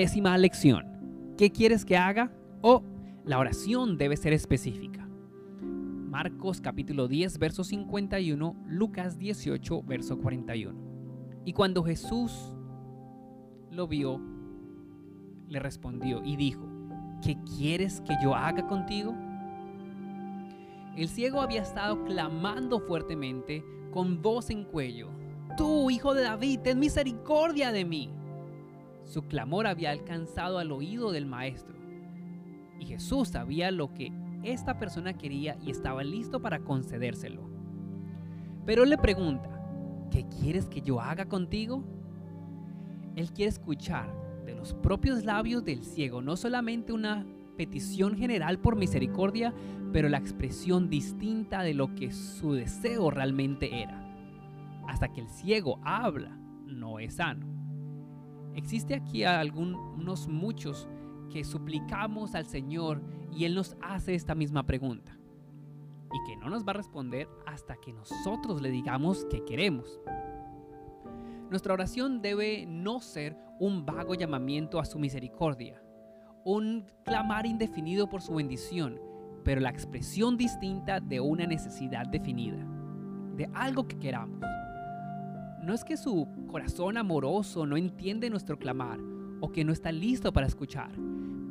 Décima lección. ¿Qué quieres que haga? O la oración debe ser específica. Marcos capítulo 10, verso 51, Lucas 18, verso 41. Y cuando Jesús lo vio, le respondió y dijo, ¿qué quieres que yo haga contigo? El ciego había estado clamando fuertemente con voz en cuello, Tú, hijo de David, ten misericordia de mí. Su clamor había alcanzado al oído del maestro. Y Jesús sabía lo que esta persona quería y estaba listo para concedérselo. Pero él le pregunta, ¿qué quieres que yo haga contigo? Él quiere escuchar de los propios labios del ciego no solamente una petición general por misericordia, pero la expresión distinta de lo que su deseo realmente era. Hasta que el ciego habla, no es sano. Existe aquí algunos muchos que suplicamos al Señor y Él nos hace esta misma pregunta. Y que no nos va a responder hasta que nosotros le digamos que queremos. Nuestra oración debe no ser un vago llamamiento a su misericordia, un clamar indefinido por su bendición, pero la expresión distinta de una necesidad definida, de algo que queramos. No es que su corazón amoroso no entiende nuestro clamar o que no está listo para escuchar,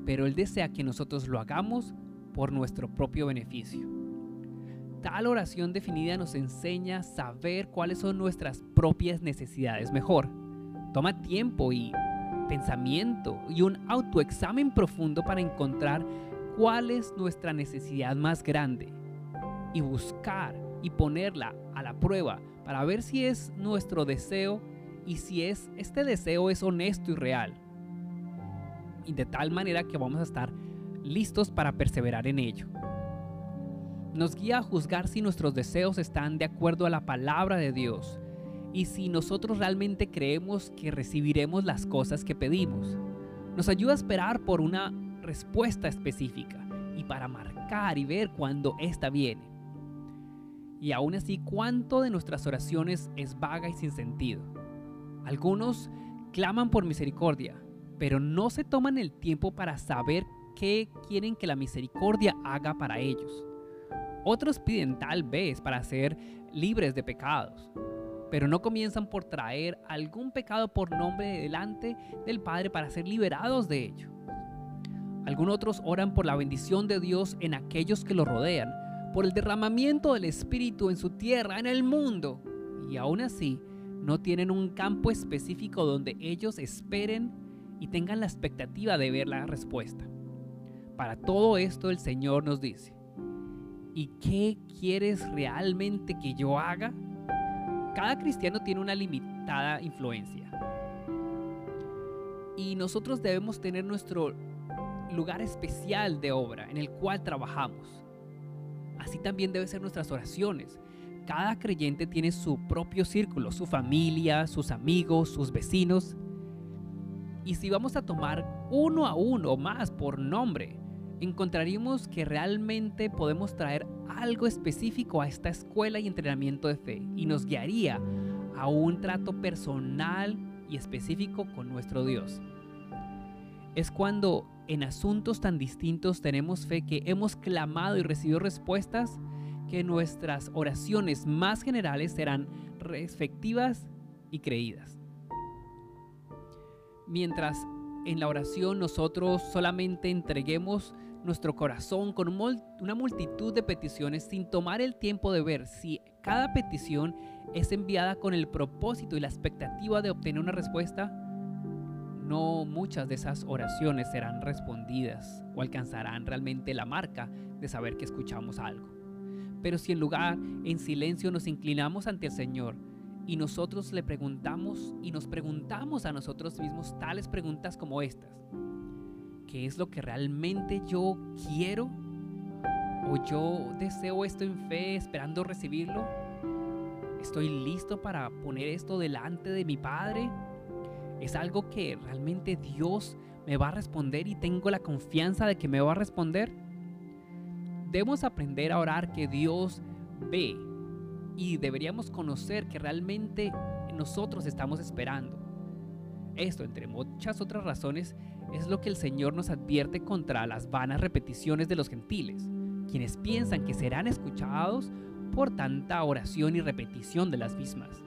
pero Él desea que nosotros lo hagamos por nuestro propio beneficio. Tal oración definida nos enseña a saber cuáles son nuestras propias necesidades mejor. Toma tiempo y pensamiento y un autoexamen profundo para encontrar cuál es nuestra necesidad más grande y buscar y ponerla a la prueba para ver si es nuestro deseo y si es este deseo es honesto y real. Y de tal manera que vamos a estar listos para perseverar en ello. Nos guía a juzgar si nuestros deseos están de acuerdo a la palabra de Dios y si nosotros realmente creemos que recibiremos las cosas que pedimos. Nos ayuda a esperar por una respuesta específica y para marcar y ver cuándo ésta viene. Y aún así, ¿cuánto de nuestras oraciones es vaga y sin sentido? Algunos claman por misericordia, pero no se toman el tiempo para saber qué quieren que la misericordia haga para ellos. Otros piden tal vez para ser libres de pecados, pero no comienzan por traer algún pecado por nombre delante del Padre para ser liberados de ello. Algunos otros oran por la bendición de Dios en aquellos que lo rodean, por el derramamiento del Espíritu en su tierra, en el mundo. Y aún así, no tienen un campo específico donde ellos esperen y tengan la expectativa de ver la respuesta. Para todo esto el Señor nos dice, ¿y qué quieres realmente que yo haga? Cada cristiano tiene una limitada influencia. Y nosotros debemos tener nuestro lugar especial de obra en el cual trabajamos. Así también deben ser nuestras oraciones. Cada creyente tiene su propio círculo, su familia, sus amigos, sus vecinos. Y si vamos a tomar uno a uno más por nombre, encontraríamos que realmente podemos traer algo específico a esta escuela y entrenamiento de fe y nos guiaría a un trato personal y específico con nuestro Dios. Es cuando en asuntos tan distintos tenemos fe que hemos clamado y recibido respuestas, que nuestras oraciones más generales serán efectivas y creídas. Mientras en la oración nosotros solamente entreguemos nuestro corazón con una multitud de peticiones sin tomar el tiempo de ver si cada petición es enviada con el propósito y la expectativa de obtener una respuesta, no muchas de esas oraciones serán respondidas o alcanzarán realmente la marca de saber que escuchamos algo. Pero si en lugar, en silencio, nos inclinamos ante el Señor y nosotros le preguntamos y nos preguntamos a nosotros mismos tales preguntas como estas. ¿Qué es lo que realmente yo quiero? ¿O yo deseo esto en fe esperando recibirlo? ¿Estoy listo para poner esto delante de mi Padre? Es algo que realmente Dios me va a responder y tengo la confianza de que me va a responder. Debemos aprender a orar que Dios ve y deberíamos conocer que realmente nosotros estamos esperando. Esto, entre muchas otras razones, es lo que el Señor nos advierte contra las vanas repeticiones de los gentiles, quienes piensan que serán escuchados por tanta oración y repetición de las mismas.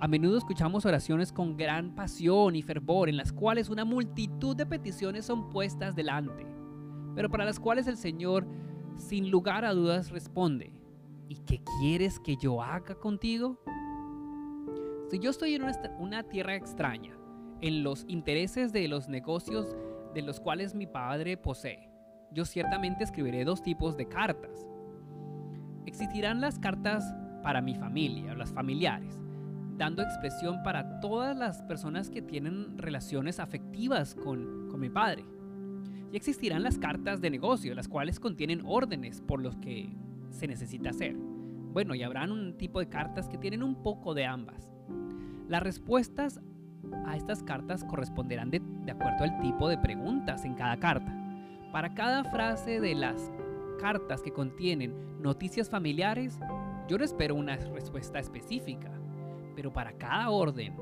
A menudo escuchamos oraciones con gran pasión y fervor en las cuales una multitud de peticiones son puestas delante, pero para las cuales el Señor sin lugar a dudas responde, ¿y qué quieres que yo haga contigo? Si yo estoy en una, tierra extraña, en los intereses de los negocios de los cuales mi padre posee, yo ciertamente escribiré dos tipos de cartas. Existirán las cartas para mi familia, las familiares, dando expresión para todas las personas que tienen relaciones afectivas con, con mi padre. Y existirán las cartas de negocio, las cuales contienen órdenes por los que se necesita hacer. Bueno, y habrán un tipo de cartas que tienen un poco de ambas. Las respuestas a estas cartas corresponderán de, acuerdo al tipo de preguntas en cada carta. Para cada frase de las cartas que contienen noticias familiares, yo no espero una respuesta específica, pero para cada orden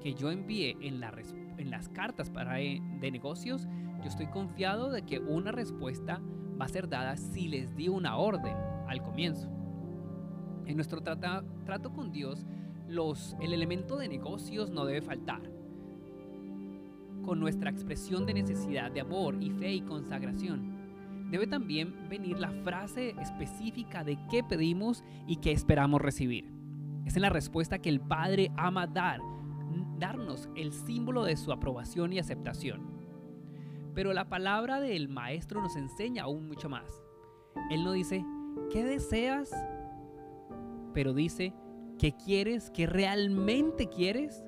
que yo envíe en, las cartas para, eh, de negocios, yo estoy confiado de que una respuesta va a ser dada si les di una orden al comienzo. En nuestro trato con Dios, el elemento de negocios no debe faltar. Con nuestra expresión de necesidad de amor y fe y consagración, debe también venir la frase específica de qué pedimos y qué esperamos recibir. Es la respuesta que el Padre ama dar, darnos el símbolo de su aprobación y aceptación. Pero la palabra del Maestro nos enseña aún mucho más. Él no dice, ¿qué deseas? Pero dice, ¿Qué quieres, ¿Qué realmente quieres,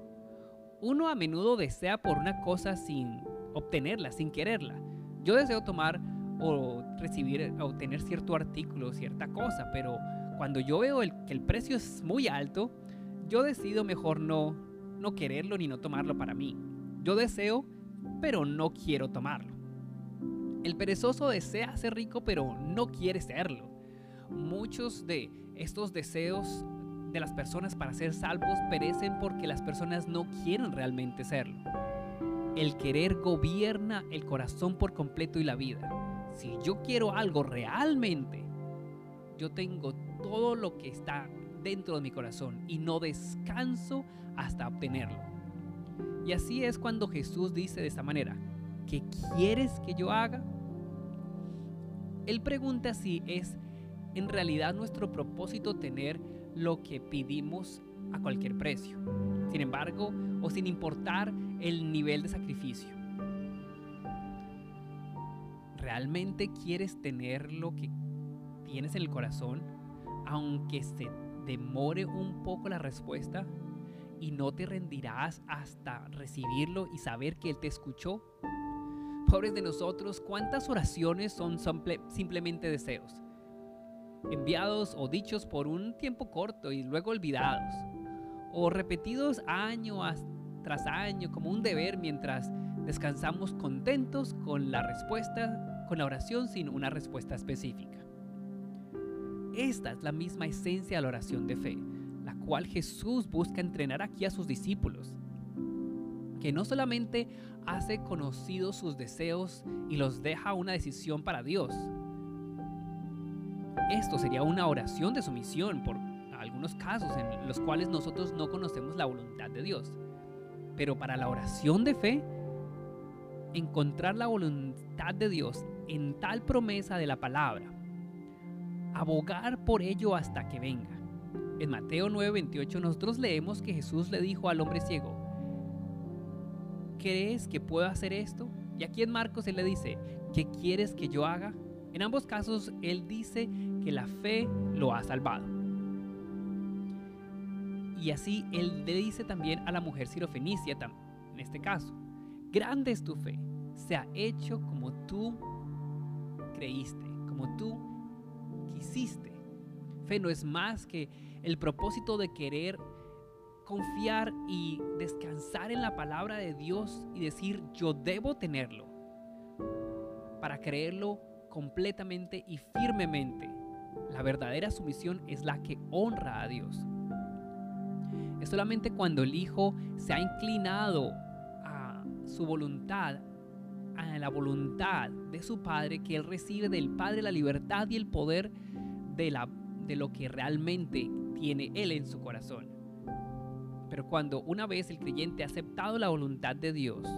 uno a menudo desea por una cosa sin obtenerla, sin quererla. Yo deseo tomar o recibir, obtener cierto artículo, cierta cosa, pero cuando yo veo que el precio es muy alto, yo decido mejor no, no quererlo ni no tomarlo para mí. Yo deseo, pero no quiero tomarlo. El perezoso desea ser rico, pero no quiere serlo. Muchos de estos deseos de las personas para ser salvos perecen porque las personas no quieren realmente serlo. El querer gobierna el corazón por completo y la vida. Si yo quiero algo realmente, yo tengo todo lo que está dentro de mi corazón y no descanso hasta obtenerlo. Y así es cuando Jesús dice de esta manera, ¿qué quieres que yo haga? Él pregunta si es en realidad nuestro propósito tener lo que pedimos a cualquier precio, sin embargo, o sin importar el nivel de sacrificio. ¿Realmente quieres tener lo que tienes en el corazón, aunque se demore un poco la respuesta? ¿Y no te rendirás hasta recibirlo y saber que Él te escuchó? Pobres de nosotros, ¿cuántas oraciones son simplemente deseos? enviados o dichos por un tiempo corto y luego olvidados, o repetidos año tras año como un deber mientras descansamos contentos con la respuesta, con la oración sin una respuesta específica. Esta es la misma esencia de la oración de fe, la cual Jesús busca entrenar aquí a sus discípulos, que no solamente hace conocidos sus deseos y los deja una decisión para Dios, esto sería una oración de sumisión por algunos casos en los cuales nosotros no conocemos la voluntad de Dios. Pero para la oración de fe, encontrar la voluntad de Dios en tal promesa de la palabra, abogar por ello hasta que venga. En Mateo 9:28 nosotros leemos que Jesús le dijo al hombre ciego, ¿crees que puedo hacer esto? Y aquí en Marcos él le dice, ¿qué quieres que yo haga? En ambos casos, Él dice que la fe lo ha salvado. Y así Él le dice también a la mujer sirofenicia, en este caso, grande es tu fe, se ha hecho como tú creíste, como tú quisiste. Fe no es más que el propósito de querer confiar y descansar en la palabra de Dios y decir yo debo tenerlo para creerlo completamente y firmemente. La verdadera sumisión es la que honra a Dios. Es solamente cuando el Hijo se ha inclinado a su voluntad a la voluntad de su Padre, que él recibe del Padre la libertad y el poder de, la, de lo que realmente tiene él en su corazón. Pero cuando una vez el creyente ha aceptado la voluntad de Dios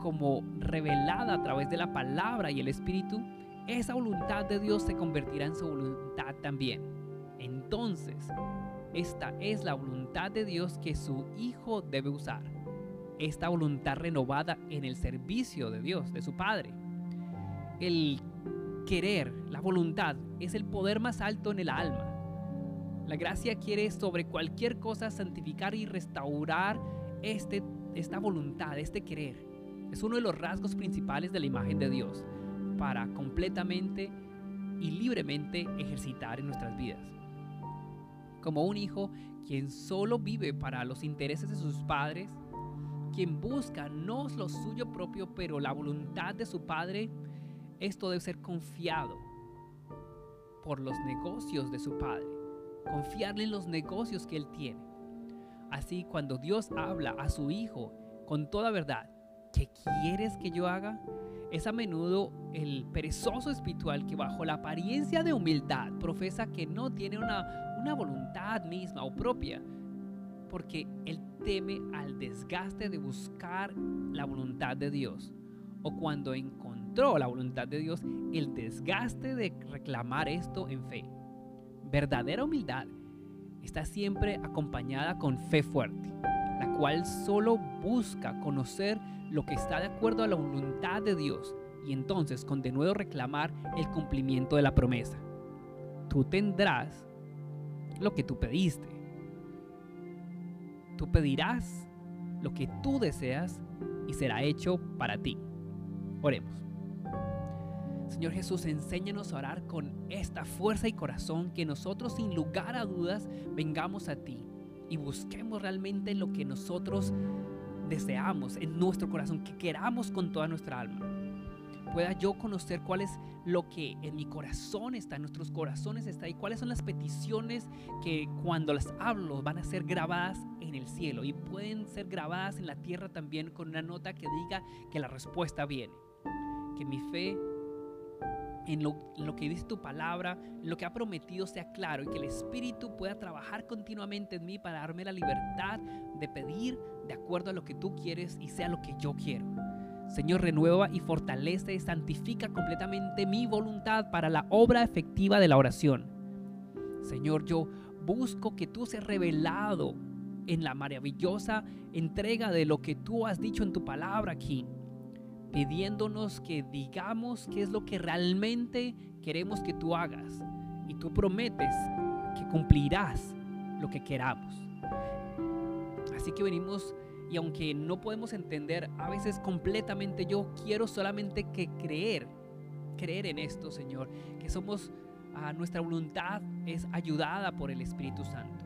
como revelada a través de la palabra y el Espíritu, esa voluntad de Dios se convertirá en su voluntad también. Entonces, esta es la voluntad de Dios que su Hijo debe usar. Esta voluntad renovada en el servicio de Dios, de su Padre. El querer, la voluntad, es el poder más alto en el alma. La gracia quiere sobre cualquier cosa santificar y restaurar este, esta voluntad, este querer. Es uno de los rasgos principales de la imagen de Dios para completamente y libremente ejercitar en nuestras vidas. Como un hijo quien solo vive para los intereses de sus padres, quien busca no lo suyo propio, pero la voluntad de su padre, esto debe ser confiado por los negocios de su padre, confiarle en los negocios que él tiene. Así cuando Dios habla a su hijo con toda verdad, ¿qué quieres que yo haga? Es a menudo el perezoso espiritual que bajo la apariencia de humildad profesa que no tiene una, una voluntad misma o propia, porque él teme al desgaste de buscar la voluntad de Dios. O cuando encontró la voluntad de Dios, el desgaste de reclamar esto en fe. Verdadera humildad está siempre acompañada con fe fuerte, la cual solo busca conocer lo que está de acuerdo a la voluntad de Dios y entonces con de nuevo reclamar el cumplimiento de la promesa. Tú tendrás lo que tú pediste. Tú pedirás lo que tú deseas y será hecho para ti. Oremos. Señor Jesús, enséñanos a orar con esta fuerza y corazón que nosotros sin lugar a dudas vengamos a ti y busquemos realmente lo que nosotros deseamos en nuestro corazón, que queramos con toda nuestra alma. Pueda yo conocer cuál es lo que en mi corazón está, en nuestros corazones está y cuáles son las peticiones que cuando las hablo van a ser grabadas en el cielo y pueden ser grabadas en la tierra también con una nota que diga que la respuesta viene. Que mi fe en lo, lo, que dice tu palabra, lo que ha prometido sea claro y que el Espíritu pueda trabajar continuamente en mí para darme la libertad de pedir de acuerdo a lo que tú quieres y sea lo que yo quiero. Señor, renueva y fortalece y santifica completamente mi voluntad para la obra efectiva de la oración. Señor, yo busco que tú seas revelado en la maravillosa entrega de lo que tú has dicho en tu palabra aquí pidiéndonos que digamos qué es lo que realmente queremos que tú hagas. Y tú prometes que cumplirás lo que queramos. Así que venimos y aunque no podemos entender a veces completamente, yo quiero solamente que creer, creer en esto, Señor, que somos, a nuestra voluntad es ayudada por el Espíritu Santo.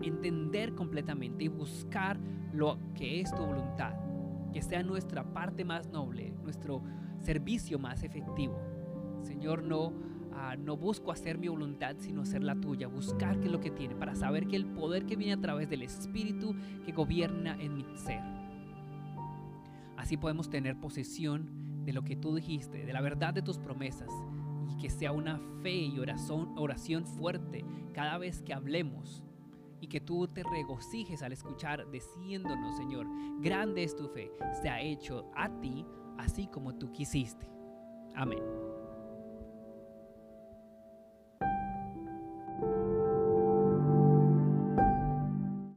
Entender completamente y buscar lo que es tu voluntad que sea nuestra parte más noble, nuestro servicio más efectivo. Señor, no, ah, no busco hacer mi voluntad, sino hacer la tuya, buscar qué es lo que tiene, para saber que el poder que viene a través del Espíritu que gobierna en mi ser. Así podemos tener posesión de lo que tú dijiste, de la verdad de tus promesas, y que sea una fe y oración, oración fuerte cada vez que hablemos y que tú te regocijes al escuchar diciéndonos, Señor, grande es tu fe, se ha hecho a ti así como tú quisiste. Amén.